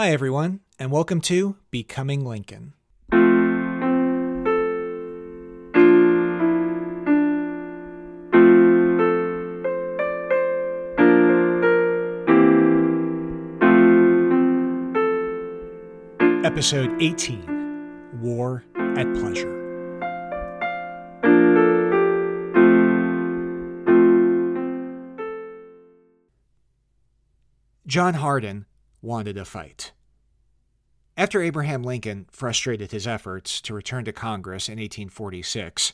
Hi, everyone, and welcome to Becoming Lincoln. Episode 18 War at Pleasure. John Hardin wanted a fight. After Abraham Lincoln frustrated his efforts to return to Congress in 1846,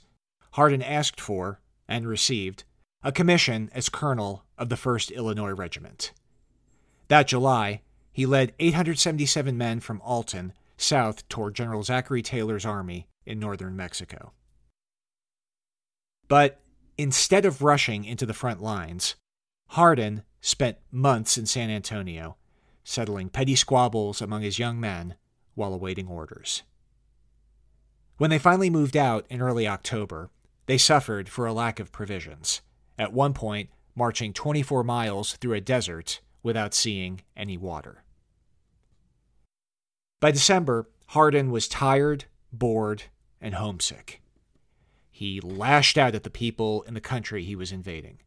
Hardin asked for, and received, a commission as colonel of the 1st Illinois Regiment. That July, he led 877 men from Alton south toward General Zachary Taylor's army in northern Mexico. But instead of rushing into the front lines, Hardin spent months in San Antonio settling petty squabbles among his young men while awaiting orders. When they finally moved out in early October, they suffered for a lack of provisions, at one point marching 24 miles through a desert without seeing any water. By December, Hardin was tired, bored, and homesick. He lashed out at the people in the country he was invading.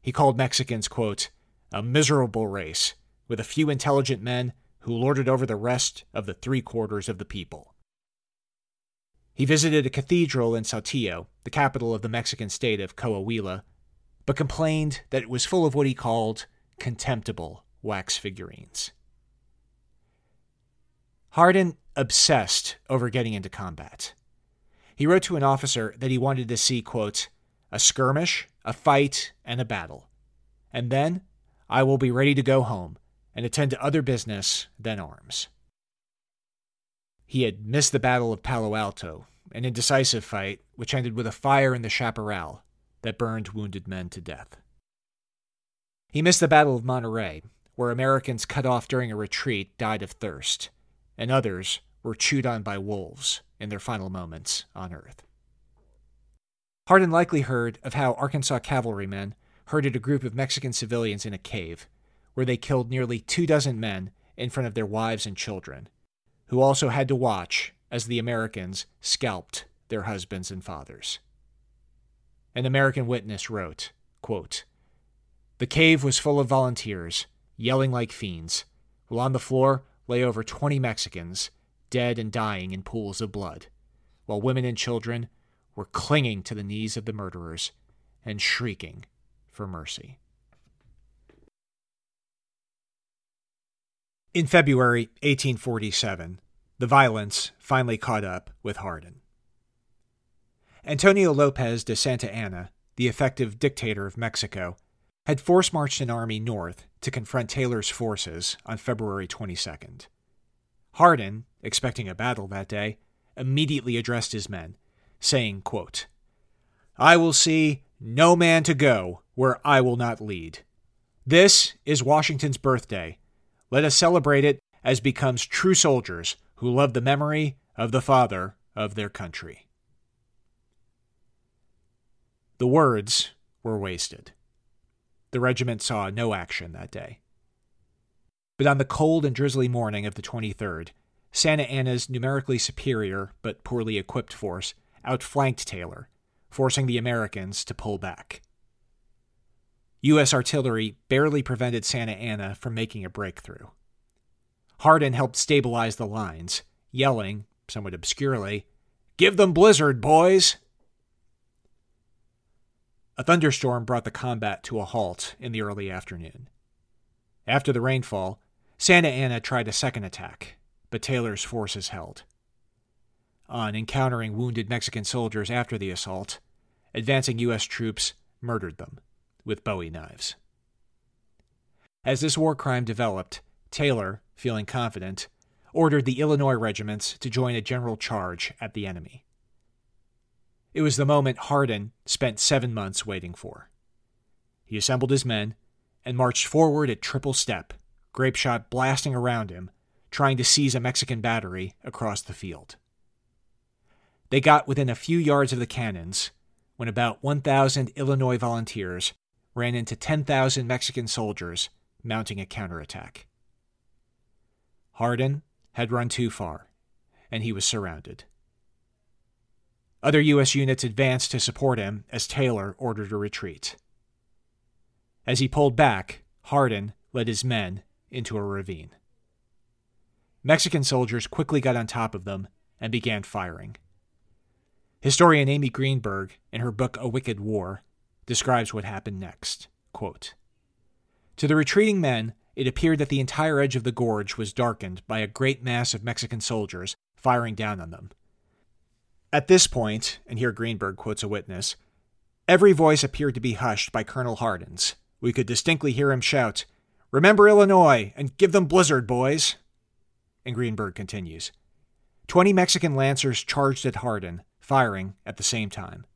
He called Mexicans, quote, a miserable race with a few intelligent men who lorded over the rest of the three quarters of the people. He visited a cathedral in Saltillo, the capital of the Mexican state of Coahuila, but complained that it was full of what he called contemptible wax figurines. Hardin obsessed over getting into combat. He wrote to an officer that he wanted to see, quote, a skirmish, a fight, and a battle. And then I will be ready to go home, and attend to other business than arms. He had missed the Battle of Palo Alto, an indecisive fight which ended with a fire in the chaparral that burned wounded men to death. He missed the Battle of Monterey, where Americans cut off during a retreat died of thirst, and others were chewed on by wolves in their final moments on Earth. Hardin likely heard of how Arkansas cavalrymen herded a group of Mexican civilians in a cave where they killed nearly two dozen men in front of their wives and children, who also had to watch as the Americans scalped their husbands and fathers. An American witness wrote, quote, The cave was full of volunteers, yelling like fiends, while on the floor lay over 20 Mexicans, dead and dying in pools of blood, while women and children were clinging to the knees of the murderers and shrieking for mercy. In February 1847, the violence finally caught up with Hardin. Antonio Lopez de Santa Anna, the effective dictator of Mexico, had force marched an army north to confront Taylor's forces on February 22nd. Hardin, expecting a battle that day, immediately addressed his men, saying, quote, I will see no man to go where I will not lead. This is Washington's birthday, let us celebrate it as becomes true soldiers who love the memory of the father of their country. The words were wasted. The regiment saw no action that day. But on the cold and drizzly morning of the 23rd, Santa Anna's numerically superior but poorly equipped force outflanked Taylor, forcing the Americans to pull back. U.S. artillery barely prevented Santa Anna from making a breakthrough. Hardin helped stabilize the lines, yelling, somewhat obscurely, Give them blizzard, boys! A thunderstorm brought the combat to a halt in the early afternoon. After the rainfall, Santa Anna tried a second attack, but Taylor's forces held. On encountering wounded Mexican soldiers after the assault, advancing U.S. troops murdered them with bowie knives. As this war crime developed, Taylor, feeling confident, ordered the Illinois regiments to join a general charge at the enemy. It was the moment Hardin spent seven months waiting for. He assembled his men and marched forward at triple step, grape shot blasting around him, trying to seize a Mexican battery across the field. They got within a few yards of the cannons when about 1,000 Illinois volunteers ran into 10,000 Mexican soldiers mounting a counterattack. Hardin had run too far, and he was surrounded. Other U.S. units advanced to support him as Taylor ordered a retreat. As he pulled back, Hardin led his men into a ravine. Mexican soldiers quickly got on top of them and began firing. Historian Amy Greenberg, in her book A Wicked War, describes what happened next. Quote, to the retreating men, it appeared that the entire edge of the gorge was darkened by a great mass of Mexican soldiers firing down on them. At this point, and here Greenberg quotes a witness, every voice appeared to be hushed by Colonel Hardin's. We could distinctly hear him shout, Remember Illinois and give them blizzard, boys. And Greenberg continues Twenty Mexican lancers charged at Hardin, firing at the same time.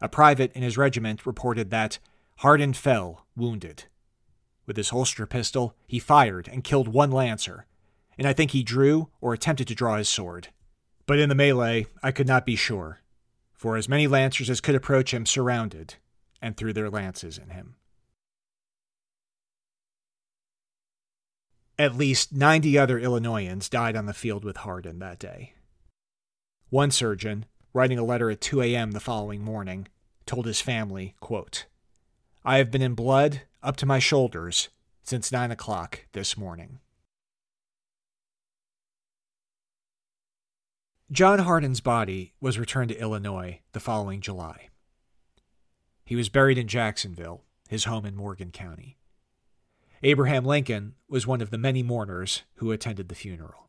A private in his regiment reported that Hardin fell, wounded. With his holster pistol, he fired and killed one lancer, and I think he drew or attempted to draw his sword. But in the melee, I could not be sure, for as many lancers as could approach him surrounded and threw their lances in him. At least 90 other Illinoisans died on the field with Hardin that day. One surgeon, writing a letter at 2 a.m. the following morning, told his family, quote, I have been in blood up to my shoulders since 9 o'clock this morning. John Hardin's body was returned to Illinois the following July. He was buried in Jacksonville, his home in Morgan County. Abraham Lincoln was one of the many mourners who attended the funeral.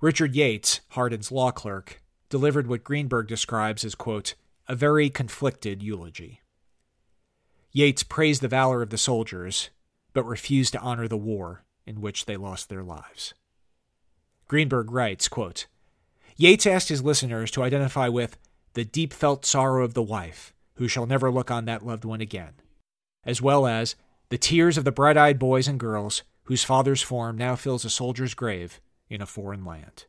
Richard Yates, Hardin's law clerk, delivered what Greenberg describes as, quote, a very conflicted eulogy. Yates praised the valor of the soldiers, but refused to honor the war in which they lost their lives. Greenberg writes, quote, Yates asked his listeners to identify with the deep felt sorrow of the wife, who shall never look on that loved one again, as well as the tears of the bright eyed boys and girls whose father's form now fills a soldier's grave in a foreign land.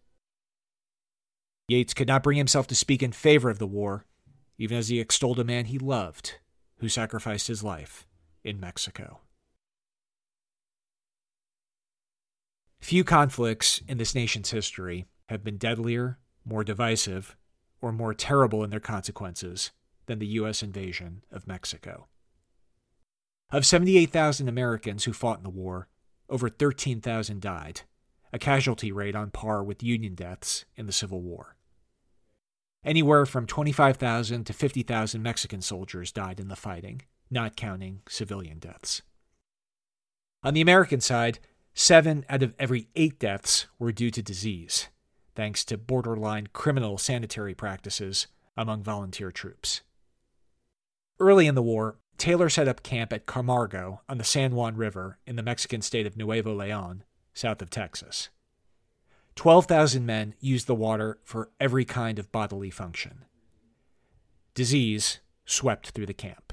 Yates could not bring himself to speak in favor of the war, even as he extolled a man he loved who sacrificed his life in Mexico. Few conflicts in this nation's history have been deadlier, more divisive, or more terrible in their consequences than the U.S. invasion of Mexico. Of 78,000 Americans who fought in the war, over 13,000 died, a casualty rate on par with Union deaths in the Civil War. Anywhere from 25,000 to 50,000 Mexican soldiers died in the fighting, not counting civilian deaths. On the American side, seven out of every eight deaths were due to disease, thanks to borderline criminal sanitary practices among volunteer troops. Early in the war, Taylor set up camp at Camargo on the San Juan River in the Mexican state of Nuevo Leon, south of Texas. 12,000 men used the water for every kind of bodily function. Disease swept through the camp.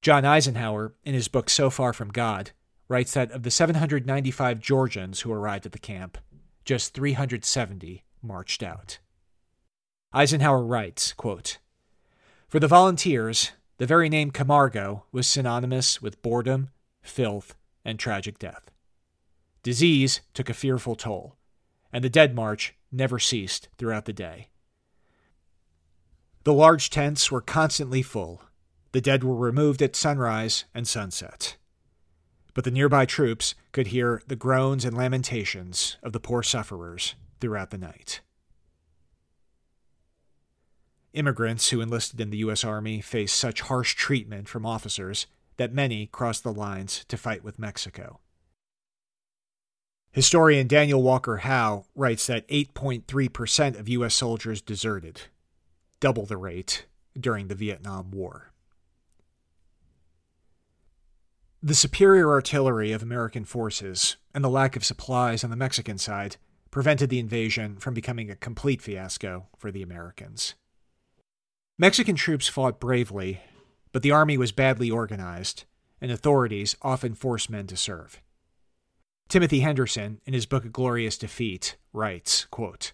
John Eisenhower, in his book So Far from God, writes that of the 795 Georgians who arrived at the camp, just 370 marched out. Eisenhower writes, quote, For the volunteers, the very name Camargo was synonymous with boredom, filth, and tragic death. Disease took a fearful toll and the Dead March never ceased throughout the day. The large tents were constantly full. The dead were removed at sunrise and sunset. But the nearby troops could hear the groans and lamentations of the poor sufferers throughout the night. Immigrants who enlisted in the U.S. Army faced such harsh treatment from officers that many crossed the lines to fight with Mexico. Historian Daniel Walker Howe writes that 8.3% of U.S. soldiers deserted, double the rate during the Vietnam War. The superior artillery of American forces and the lack of supplies on the Mexican side prevented the invasion from becoming a complete fiasco for the Americans. Mexican troops fought bravely, but the army was badly organized, and authorities often forced men to serve. Timothy Henderson, in his book A Glorious Defeat, writes, quote,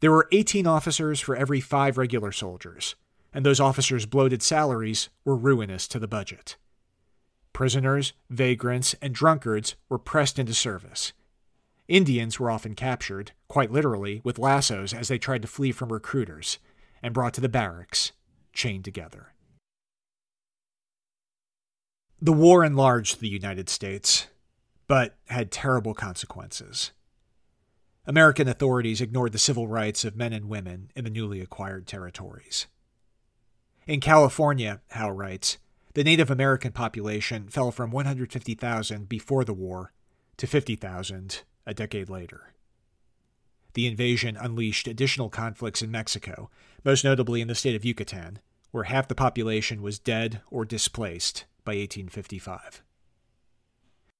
There were 18 officers for every five regular soldiers, and those officers' bloated salaries were ruinous to the budget. Prisoners, vagrants, and drunkards were pressed into service, Indians were often captured, quite literally, with lassos as they tried to flee from recruiters, and brought to the barracks, chained together. The war enlarged the United States, but had terrible consequences. American authorities ignored the civil rights of men and women in the newly acquired territories. In California, Howe writes, the Native American population fell from 150,000 before the war to 50,000 a decade later. The invasion unleashed additional conflicts in Mexico, most notably in the state of Yucatan, where half the population was dead or displaced by 1855.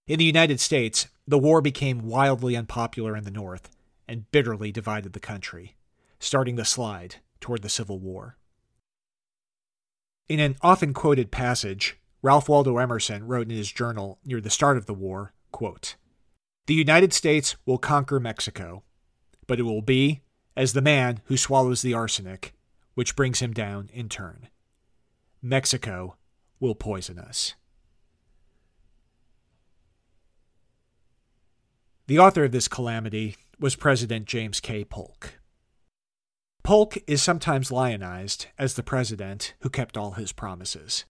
In the United States, the war became wildly unpopular in the North and bitterly divided the country, starting the slide toward the Civil War. In an often quoted passage, Ralph Waldo Emerson wrote in his journal near the start of the war, quote, The United States will conquer Mexico, but it will be as the man who swallows the arsenic, which brings him down in turn. Mexico will poison us. The author of this calamity was President James K. Polk. Polk is sometimes lionized as the president who kept all his promises.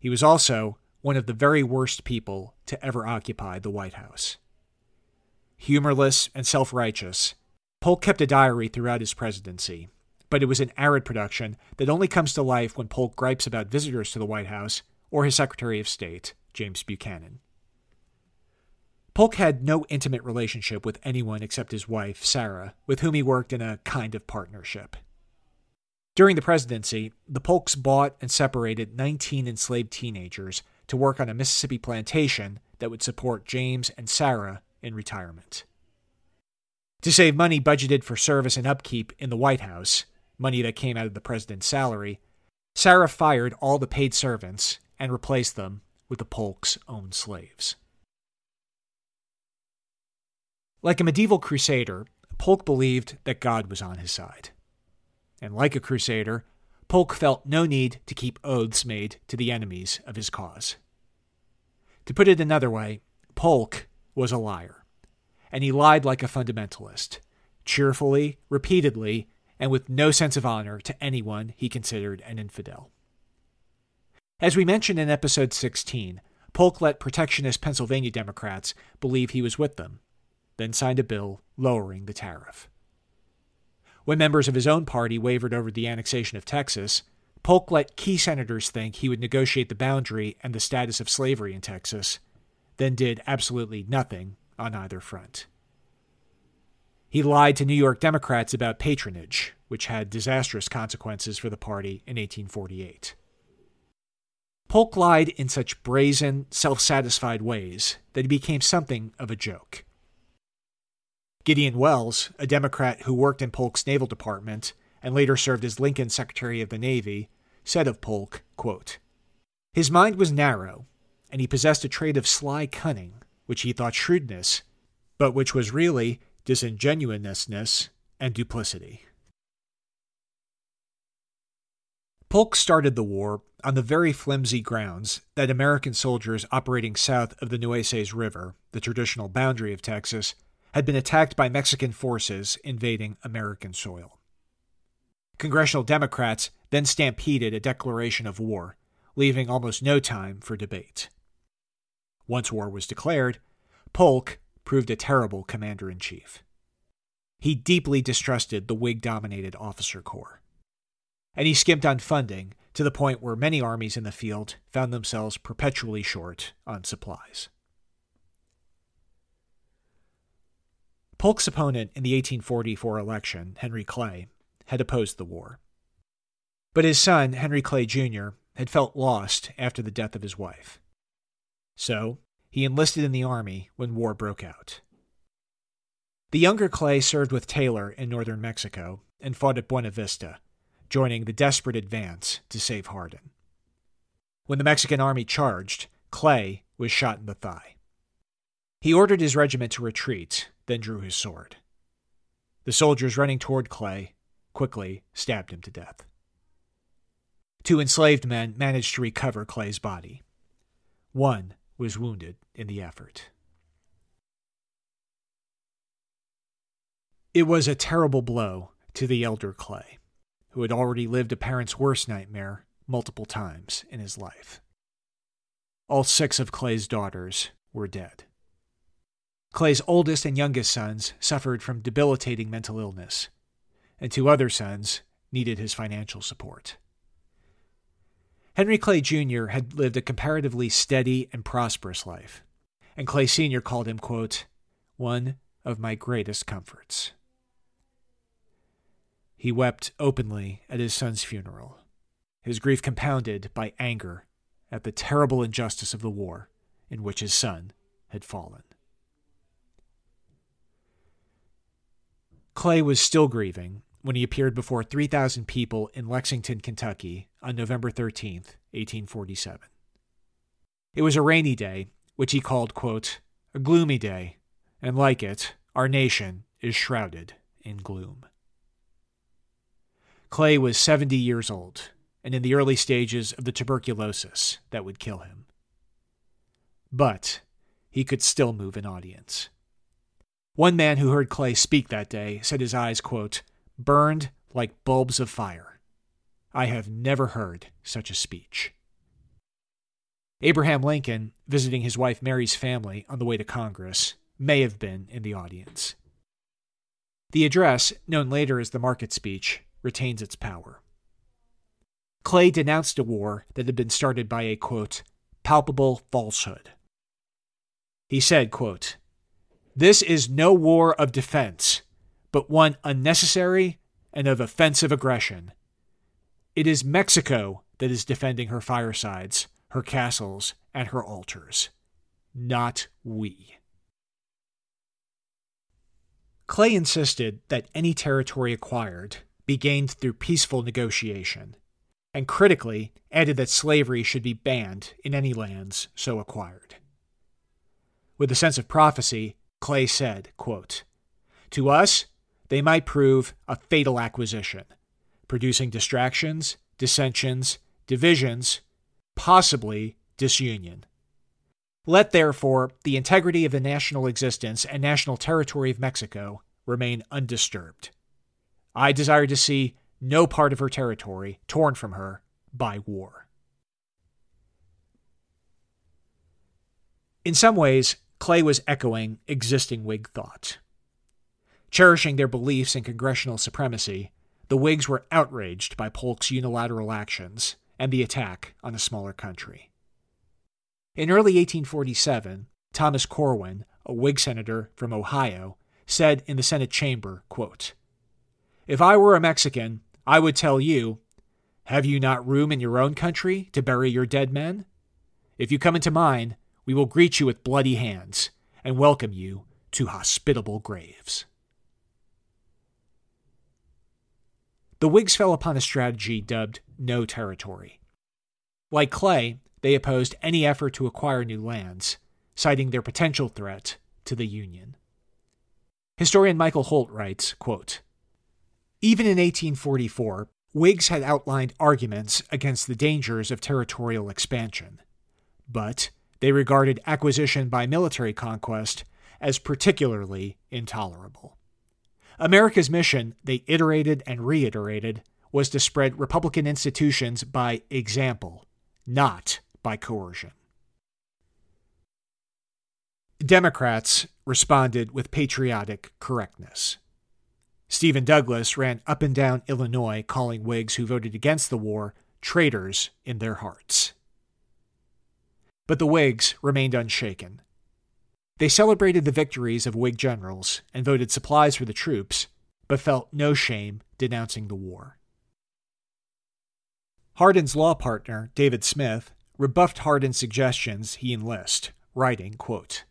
He was also one of the very worst people to ever occupy the White House. Humorless and self righteous, Polk kept a diary throughout his presidency, but it was an arid production that only comes to life when Polk gripes about visitors to the White House or his Secretary of State, James Buchanan. Polk had no intimate relationship with anyone except his wife, Sarah, with whom he worked in a kind of partnership. During the presidency, the Polks bought and separated 19 enslaved teenagers to work on a Mississippi plantation that would support James and Sarah in retirement. To save money budgeted for service and upkeep in the White House, money that came out of the president's salary, Sarah fired all the paid servants and replaced them with the Polk's own slaves. Like a medieval crusader, Polk believed that God was on his side. And like a crusader, Polk felt no need to keep oaths made to the enemies of his cause. To put it another way, Polk was a liar, and he lied like a fundamentalist, cheerfully, repeatedly, and with no sense of honor to anyone he considered an infidel. As we mentioned in episode 16, Polk let protectionist Pennsylvania Democrats believe he was with them, then signed a bill lowering the tariff. When members of his own party wavered over the annexation of Texas, Polk let key senators think he would negotiate the boundary and the status of slavery in Texas, then did absolutely nothing on either front. He lied to New York Democrats about patronage, which had disastrous consequences for the party in 1848. Polk lied in such brazen, self satisfied ways that he became something of a joke. Gideon Welles, a Democrat who worked in Polk's Naval Department and later served as Lincoln's Secretary of the Navy, said of Polk, quote, His mind was narrow, and he possessed a trait of sly cunning, which he thought shrewdness, but which was really disingenuousness and duplicity. Polk started the war on the very flimsy grounds that American soldiers operating south of the Nueces River, the traditional boundary of Texas, had been attacked by Mexican forces invading American soil. Congressional Democrats then stampeded a declaration of war, leaving almost no time for debate. Once war was declared, Polk proved a terrible commander in chief. He deeply distrusted the Whig dominated officer corps. And he skimped on funding to the point where many armies in the field found themselves perpetually short on supplies. Polk's opponent in the 1844 election, Henry Clay, had opposed the war. But his son, Henry Clay Jr., had felt lost after the death of his wife. So, he enlisted in the army when war broke out. The younger Clay served with Taylor in northern Mexico and fought at Buena Vista, joining the desperate advance to save Hardin. When the Mexican army charged, Clay was shot in the thigh. He ordered his regiment to retreat, then drew his sword. The soldiers running toward Clay quickly stabbed him to death. Two enslaved men managed to recover Clay's body. One was wounded in the effort. It was a terrible blow to the elder Clay, who had already lived a parent's worst nightmare multiple times in his life. All six of Clay's daughters were dead. Clay's oldest and youngest sons suffered from debilitating mental illness, and two other sons needed his financial support. Henry Clay Jr. had lived a comparatively steady and prosperous life, and Clay Sr. called him, quote, one of my greatest comforts. He wept openly at his son's funeral, his grief compounded by anger at the terrible injustice of the war in which his son had fallen. Clay was still grieving when he appeared before 3,000 people in Lexington, Kentucky on November 13, 1847. It was a rainy day, which he called, quote, a gloomy day, and like it, our nation is shrouded in gloom. Clay was 70 years old and in the early stages of the tuberculosis that would kill him. But he could still move an audience. One man who heard Clay speak that day said his eyes, quote, burned like bulbs of fire. I have never heard such a speech. Abraham Lincoln, visiting his wife Mary's family on the way to Congress, may have been in the audience. The address, known later as the Market Speech, retains its power. Clay denounced a war that had been started by a, quote, palpable falsehood. He said, quote, This is no war of defense, but one unnecessary and of offensive aggression. It is Mexico that is defending her firesides, her castles, and her altars, not we. Clay insisted that any territory acquired be gained through peaceful negotiation, and critically added that slavery should be banned in any lands so acquired. With a sense of prophecy, Clay said, quote, To us, they might prove a fatal acquisition, producing distractions, dissensions, divisions, possibly disunion. Let therefore the integrity of the national existence and national territory of Mexico remain undisturbed. I desire to see no part of her territory torn from her by war. In some ways, Clay was echoing existing Whig thought. Cherishing their beliefs in congressional supremacy, the Whigs were outraged by Polk's unilateral actions and the attack on a smaller country. In early 1847, Thomas Corwin, a Whig senator from Ohio, said in the Senate chamber, quote, if I were a Mexican, I would tell you, Have you not room in your own country to bury your dead men? If you come into mine, we will greet you with bloody hands and welcome you to hospitable graves. The Whigs fell upon a strategy dubbed no territory. Like Clay, they opposed any effort to acquire new lands, citing their potential threat to the Union. Historian Michael Holt writes, quote, even in 1844, Whigs had outlined arguments against the dangers of territorial expansion, but they regarded acquisition by military conquest as particularly intolerable. America's mission, they iterated and reiterated, was to spread Republican institutions by example, not by coercion. Democrats responded with patriotic correctness. Stephen Douglas ran up and down Illinois calling Whigs who voted against the war traitors in their hearts. But the Whigs remained unshaken. They celebrated the victories of Whig generals and voted supplies for the troops, but felt no shame denouncing the war. Hardin's law partner, David Smith, rebuffed Hardin's suggestions he enlist, writing, quote,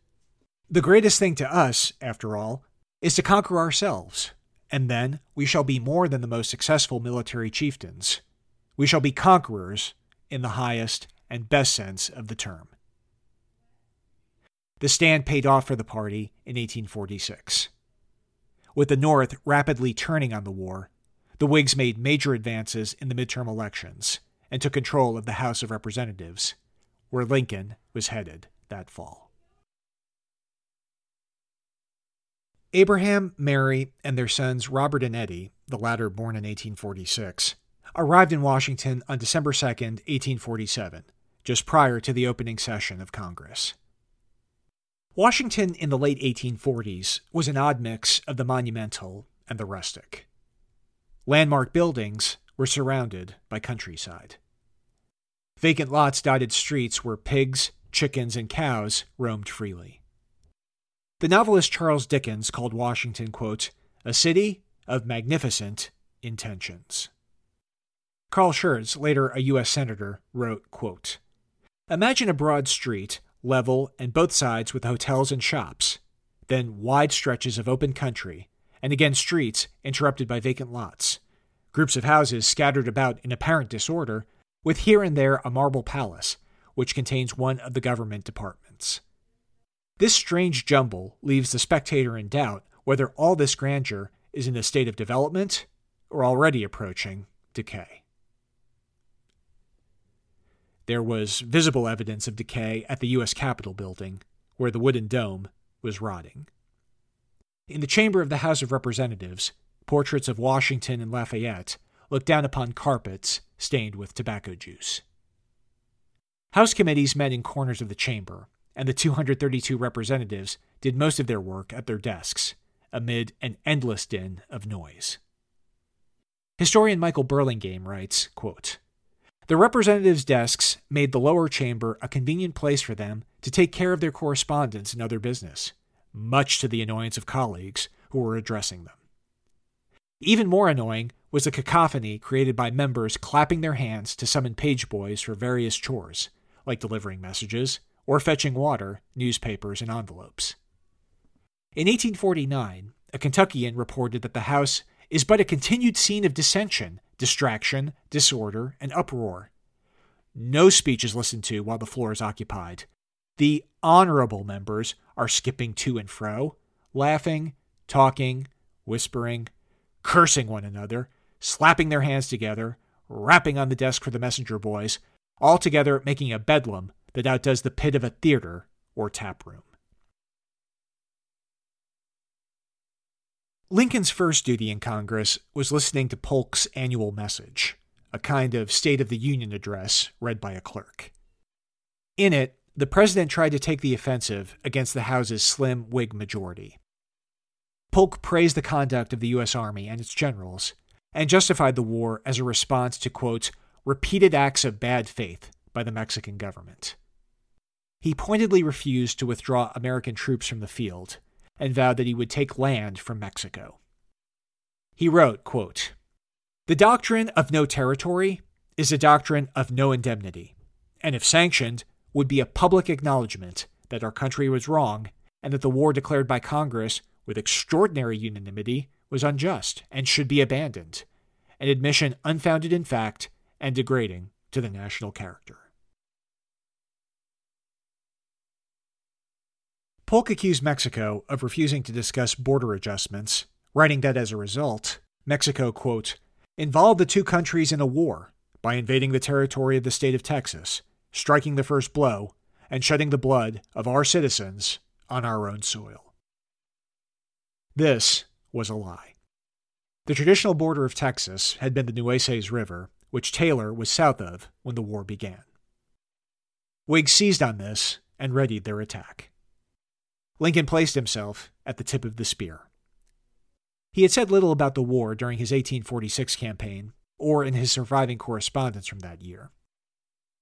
The greatest thing to us, after all, is to conquer ourselves and then we shall be more than the most successful military chieftains. We shall be conquerors in the highest and best sense of the term. The stand paid off for the party in 1846. With the North rapidly turning on the war, the Whigs made major advances in the midterm elections and took control of the House of Representatives, where Lincoln was headed that fall. Abraham, Mary, and their sons Robert and Eddie, the latter born in 1846, arrived in Washington on December 2, 1847, just prior to the opening session of Congress. Washington in the late 1840s was an odd mix of the monumental and the rustic. Landmark buildings were surrounded by countryside. Vacant lots dotted streets where pigs, chickens, and cows roamed freely. The novelist Charles Dickens called Washington, quote, a city of magnificent intentions. Carl Schurz, later a U.S. Senator, wrote, quote, Imagine a broad street, level, and both sides with hotels and shops, then wide stretches of open country, and again streets interrupted by vacant lots, groups of houses scattered about in apparent disorder, with here and there a marble palace, which contains one of the government departments. This strange jumble leaves the spectator in doubt whether all this grandeur is in a state of development or already approaching decay. There was visible evidence of decay at the U.S. Capitol building, where the wooden dome was rotting. In the chamber of the House of Representatives, portraits of Washington and Lafayette looked down upon carpets stained with tobacco juice. House committees met in corners of the chamber, and the 232 representatives did most of their work at their desks, amid an endless din of noise. Historian Michael Burlingame writes, quote, the representatives' desks made the lower chamber a convenient place for them to take care of their correspondence and other business, much to the annoyance of colleagues who were addressing them. Even more annoying was the cacophony created by members clapping their hands to summon page boys for various chores, like delivering messages or fetching water, newspapers, and envelopes. In 1849, a Kentuckian reported that the House is but a continued scene of dissension, distraction, disorder, and uproar. No speech is listened to while the floor is occupied. The honorable members are skipping to and fro, laughing, talking, whispering, cursing one another, slapping their hands together, rapping on the desk for the messenger boys, altogether making a bedlam that outdoes the pit of a theater or tap room. Lincoln's first duty in Congress was listening to Polk's annual message, a kind of State of the Union address read by a clerk. In it, the president tried to take the offensive against the House's slim Whig majority. Polk praised the conduct of the U.S. Army and its generals, and justified the war as a response to, quote, repeated acts of bad faith by the Mexican government. He pointedly refused to withdraw American troops from the field and vowed that he would take land from Mexico. He wrote, quote, The doctrine of no territory is a doctrine of no indemnity, and if sanctioned, would be a public acknowledgement that our country was wrong and that the war declared by Congress with extraordinary unanimity was unjust and should be abandoned, an admission unfounded in fact and degrading to the national character. Polk accused Mexico of refusing to discuss border adjustments, writing that as a result, Mexico, quote, involved the two countries in a war by invading the territory of the state of Texas, striking the first blow, and shedding the blood of our citizens on our own soil. This was a lie. The traditional border of Texas had been the Nueces River, which Taylor was south of when the war began. Whigs seized on this and readied their attack. Lincoln placed himself at the tip of the spear. He had said little about the war during his 1846 campaign or in his surviving correspondence from that year.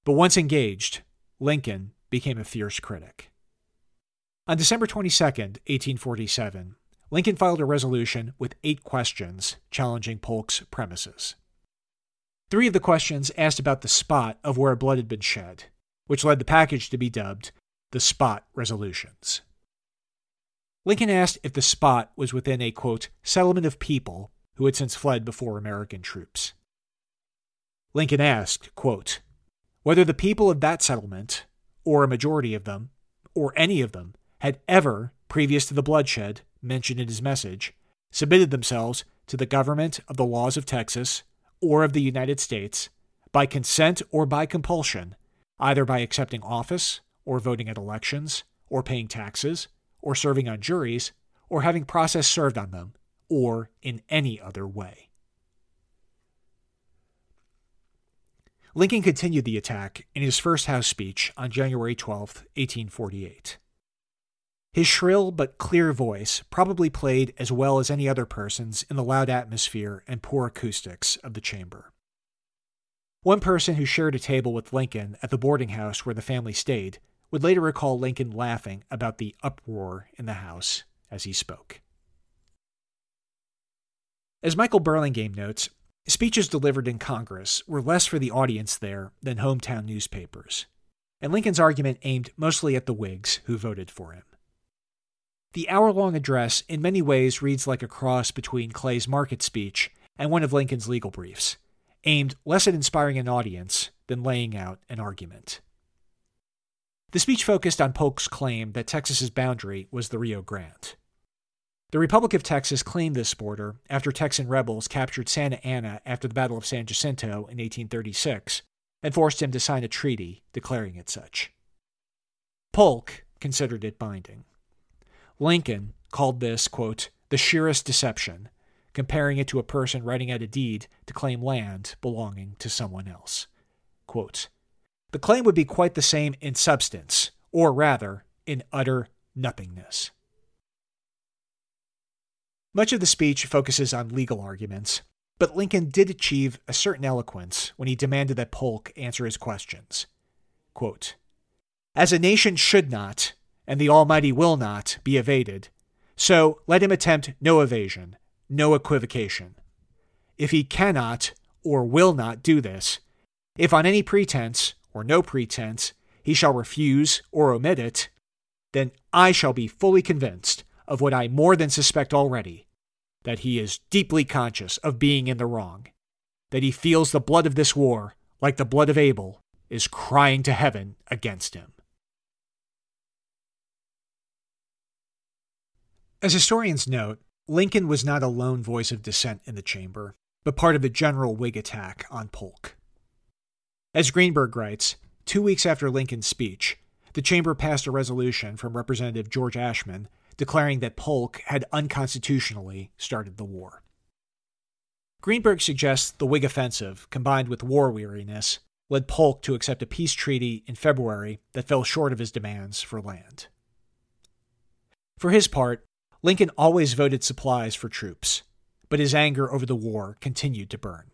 But once engaged, Lincoln became a fierce critic. On December 22, 1847, Lincoln filed a resolution with eight questions challenging Polk's premises. Three of the questions asked about the spot of where blood had been shed, which led the package to be dubbed the Spot Resolutions. Lincoln asked if the spot was within a, quote, settlement of people who had since fled before American troops. Lincoln asked, quote, whether the people of that settlement, or a majority of them, or any of them, had ever, previous to the bloodshed mentioned in his message, submitted themselves to the government of the laws of Texas or of the United States by consent or by compulsion, either by accepting office or voting at elections or paying taxes or serving on juries, or having process served on them, or in any other way. Lincoln continued the attack in his first House speech on January 12, 1848. His shrill but clear voice probably played as well as any other person's in the loud atmosphere and poor acoustics of the chamber. One person who shared a table with Lincoln at the boarding house where the family stayed would later recall Lincoln laughing about the uproar in the house as he spoke. As Michael Burlingame notes, speeches delivered in Congress were less for the audience there than hometown newspapers, and Lincoln's argument aimed mostly at the Whigs who voted for him. The hour long address in many ways reads like a cross between Clay's market speech and one of Lincoln's legal briefs, aimed less at inspiring an audience than laying out an argument. The speech focused on Polk's claim that Texas's boundary was the Rio Grande. The Republic of Texas claimed this border after Texan rebels captured Santa Anna after the Battle of San Jacinto in 1836 and forced him to sign a treaty declaring it such. Polk considered it binding. Lincoln called this, quote, the sheerest deception, comparing it to a person writing out a deed to claim land belonging to someone else. Quote, the claim would be quite the same in substance, or rather, in utter nothingness. Much of the speech focuses on legal arguments, but Lincoln did achieve a certain eloquence when he demanded that Polk answer his questions. Quote, As a nation should not, and the Almighty will not be evaded. So let him attempt no evasion, no equivocation. If he cannot or will not do this, if on any pretense or no pretense he shall refuse or omit it, then I shall be fully convinced of what I more than suspect already that he is deeply conscious of being in the wrong, that he feels the blood of this war, like the blood of Abel, is crying to heaven against him. As historians note, Lincoln was not a lone voice of dissent in the chamber, but part of a general Whig attack on Polk. As Greenberg writes, two weeks after Lincoln's speech, the chamber passed a resolution from Representative George Ashmun declaring that Polk had unconstitutionally started the war. Greenberg suggests the Whig offensive, combined with war weariness, led Polk to accept a peace treaty in February that fell short of his demands for land. For his part, Lincoln always voted supplies for troops, but his anger over the war continued to burn.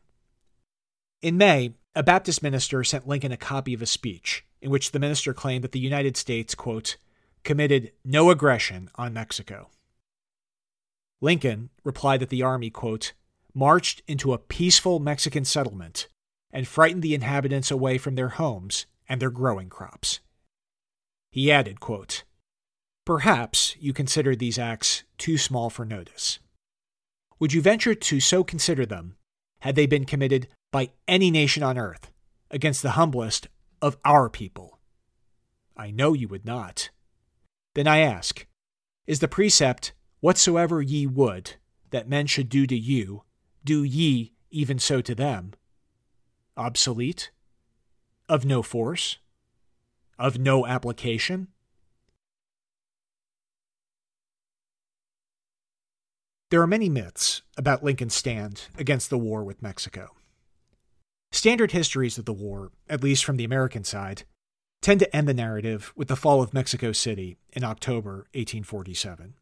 In May, a Baptist minister sent Lincoln a copy of a speech in which the minister claimed that the United States, quote, committed no aggression on Mexico. Lincoln replied that the army, quote, marched into a peaceful Mexican settlement and frightened the inhabitants away from their homes and their growing crops. He added, quote, Perhaps you consider these acts too small for notice. Would you venture to so consider them had they been committed by any nation on earth against the humblest of our people? I know you would not. Then I ask Is the precept, Whatsoever ye would that men should do to you, do ye even so to them, obsolete? Of no force? Of no application? There are many myths about Lincoln's stand against the war with Mexico. Standard histories of the war, at least from the American side, tend to end the narrative with the fall of Mexico City in October 1847.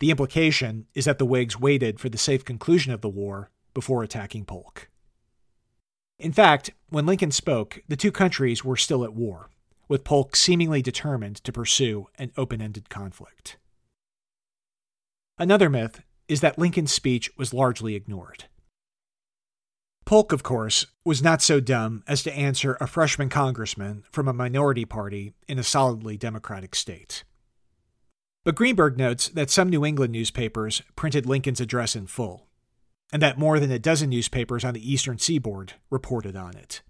The implication is that the Whigs waited for the safe conclusion of the war before attacking Polk. In fact, when Lincoln spoke, the two countries were still at war, with Polk seemingly determined to pursue an open ended conflict. Another myth is that Lincoln's speech was largely ignored. Polk, of course, was not so dumb as to answer a freshman congressman from a minority party in a solidly Democratic state. But Greenberg notes that some New England newspapers printed Lincoln's address in full, and that more than a dozen newspapers on the eastern seaboard reported on it.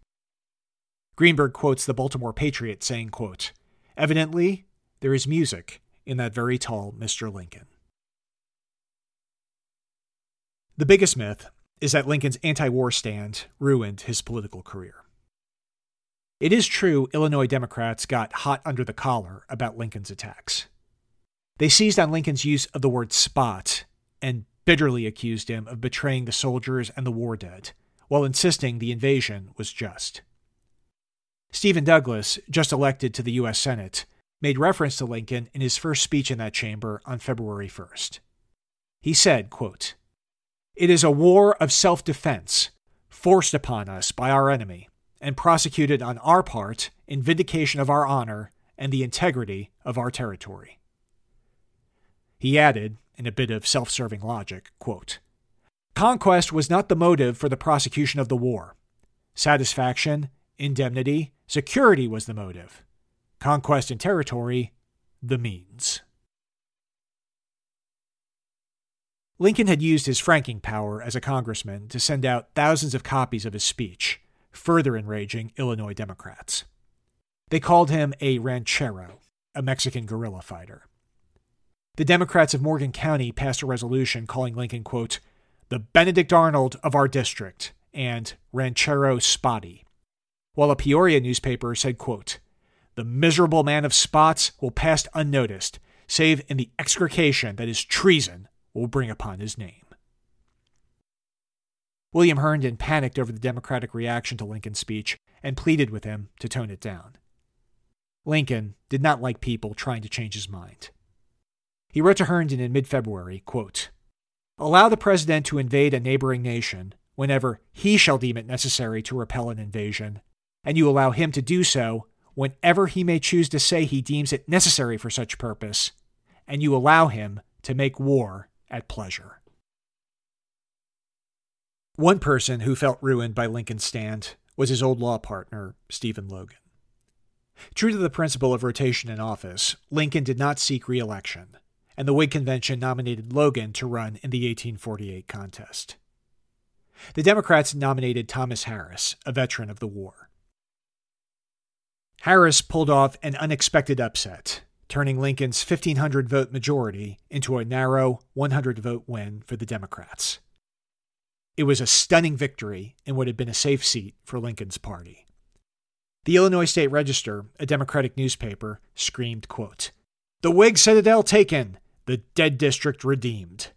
Greenberg quotes the Baltimore Patriot saying, quote, Evidently, there is music in that very tall Mr. Lincoln. The biggest myth is that Lincoln's anti war stand ruined his political career. It is true Illinois Democrats got hot under the collar about Lincoln's attacks. They seized on Lincoln's use of the word spot and bitterly accused him of betraying the soldiers and the war dead, while insisting the invasion was just. Stephen Douglas, just elected to the U.S. Senate, made reference to Lincoln in his first speech in that chamber on February 1st. He said, quote, It is a war of self defense forced upon us by our enemy and prosecuted on our part in vindication of our honor and the integrity of our territory. He added, in a bit of self serving logic, quote, Conquest was not the motive for the prosecution of the war. Satisfaction, indemnity, security was the motive. Conquest and territory, the means. Lincoln had used his franking power as a congressman to send out thousands of copies of his speech, further enraging Illinois Democrats. They called him a ranchero, a Mexican guerrilla fighter. The Democrats of Morgan County passed a resolution calling Lincoln, quote, the Benedict Arnold of our district and ranchero spotty, while a Peoria newspaper said, quote, the miserable man of spots will pass unnoticed, save in the execration that is treason will bring upon his name. William Herndon panicked over the Democratic reaction to Lincoln's speech and pleaded with him to tone it down. Lincoln did not like people trying to change his mind. He wrote to Herndon in mid February, Allow the president to invade a neighboring nation whenever he shall deem it necessary to repel an invasion, and you allow him to do so whenever he may choose to say he deems it necessary for such purpose, and you allow him to make war at pleasure. One person who felt ruined by Lincoln's stand was his old law partner, Stephen Logan. True to the principle of rotation in office, Lincoln did not seek re election, and the Whig convention nominated Logan to run in the 1848 contest. The Democrats nominated Thomas Harris, a veteran of the war. Harris pulled off an unexpected upset, turning Lincoln's 1,500 vote majority into a narrow 100 vote win for the Democrats. It was a stunning victory in what had been a safe seat for Lincoln's party. The Illinois State Register, a Democratic newspaper, screamed, quote, The Whig citadel taken, the dead district redeemed.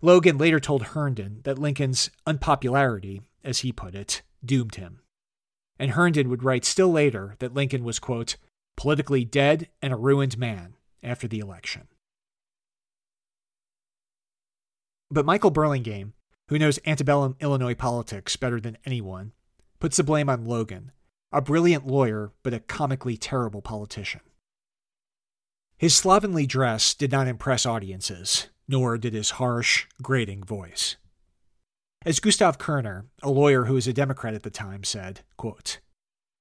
Logan later told Herndon that Lincoln's unpopularity, as he put it, doomed him and Herndon would write still later that Lincoln was, quote, politically dead and a ruined man after the election. But Michael Burlingame, who knows antebellum Illinois politics better than anyone, puts the blame on Logan, a brilliant lawyer but a comically terrible politician. His slovenly dress did not impress audiences, nor did his harsh, grating voice. As Gustav Koerner, a lawyer who was a Democrat at the time, said, quote,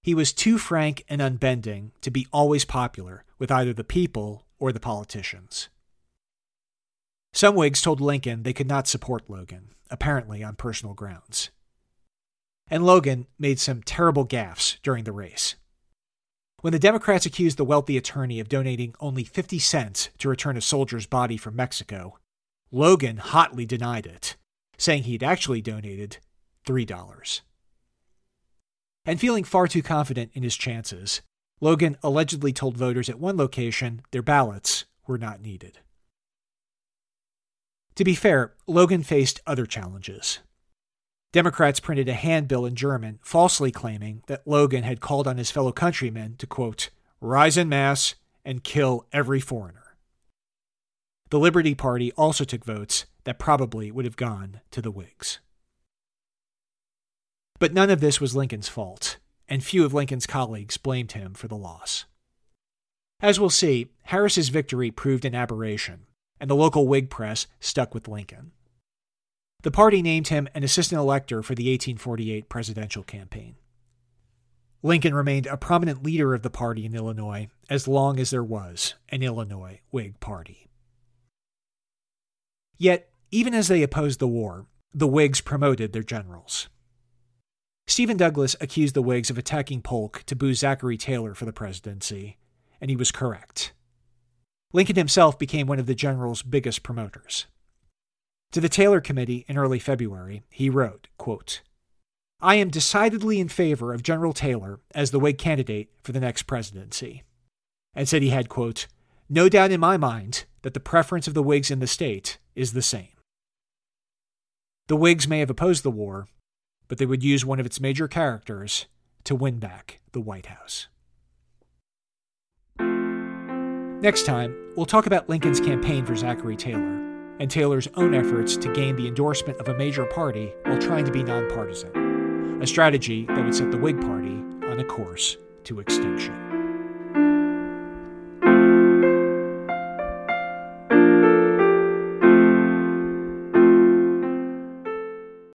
He was too frank and unbending to be always popular with either the people or the politicians. Some Whigs told Lincoln they could not support Logan, apparently on personal grounds. And Logan made some terrible gaffes during the race. When the Democrats accused the wealthy attorney of donating only 50 cents to return a soldier's body from Mexico, Logan hotly denied it saying he'd actually donated $3. And feeling far too confident in his chances, Logan allegedly told voters at one location their ballots were not needed. To be fair, Logan faced other challenges. Democrats printed a handbill in German falsely claiming that Logan had called on his fellow countrymen to, quote, rise in mass and kill every foreigner. The Liberty Party also took votes that probably would have gone to the Whigs. But none of this was Lincoln's fault, and few of Lincoln's colleagues blamed him for the loss. As we'll see, Harris's victory proved an aberration, and the local Whig press stuck with Lincoln. The party named him an assistant elector for the 1848 presidential campaign. Lincoln remained a prominent leader of the party in Illinois as long as there was an Illinois Whig party. Yet, even as they opposed the war, the Whigs promoted their generals. Stephen Douglas accused the Whigs of attacking Polk to boost Zachary Taylor for the presidency, and he was correct. Lincoln himself became one of the general's biggest promoters. To the Taylor Committee in early February, he wrote, quote, I am decidedly in favor of General Taylor as the Whig candidate for the next presidency, and said he had, quote, No doubt in my mind that the preference of the Whigs in the state is the same. The Whigs may have opposed the war, but they would use one of its major characters to win back the White House. Next time, we'll talk about Lincoln's campaign for Zachary Taylor and Taylor's own efforts to gain the endorsement of a major party while trying to be nonpartisan, a strategy that would set the Whig Party on a course to extinction.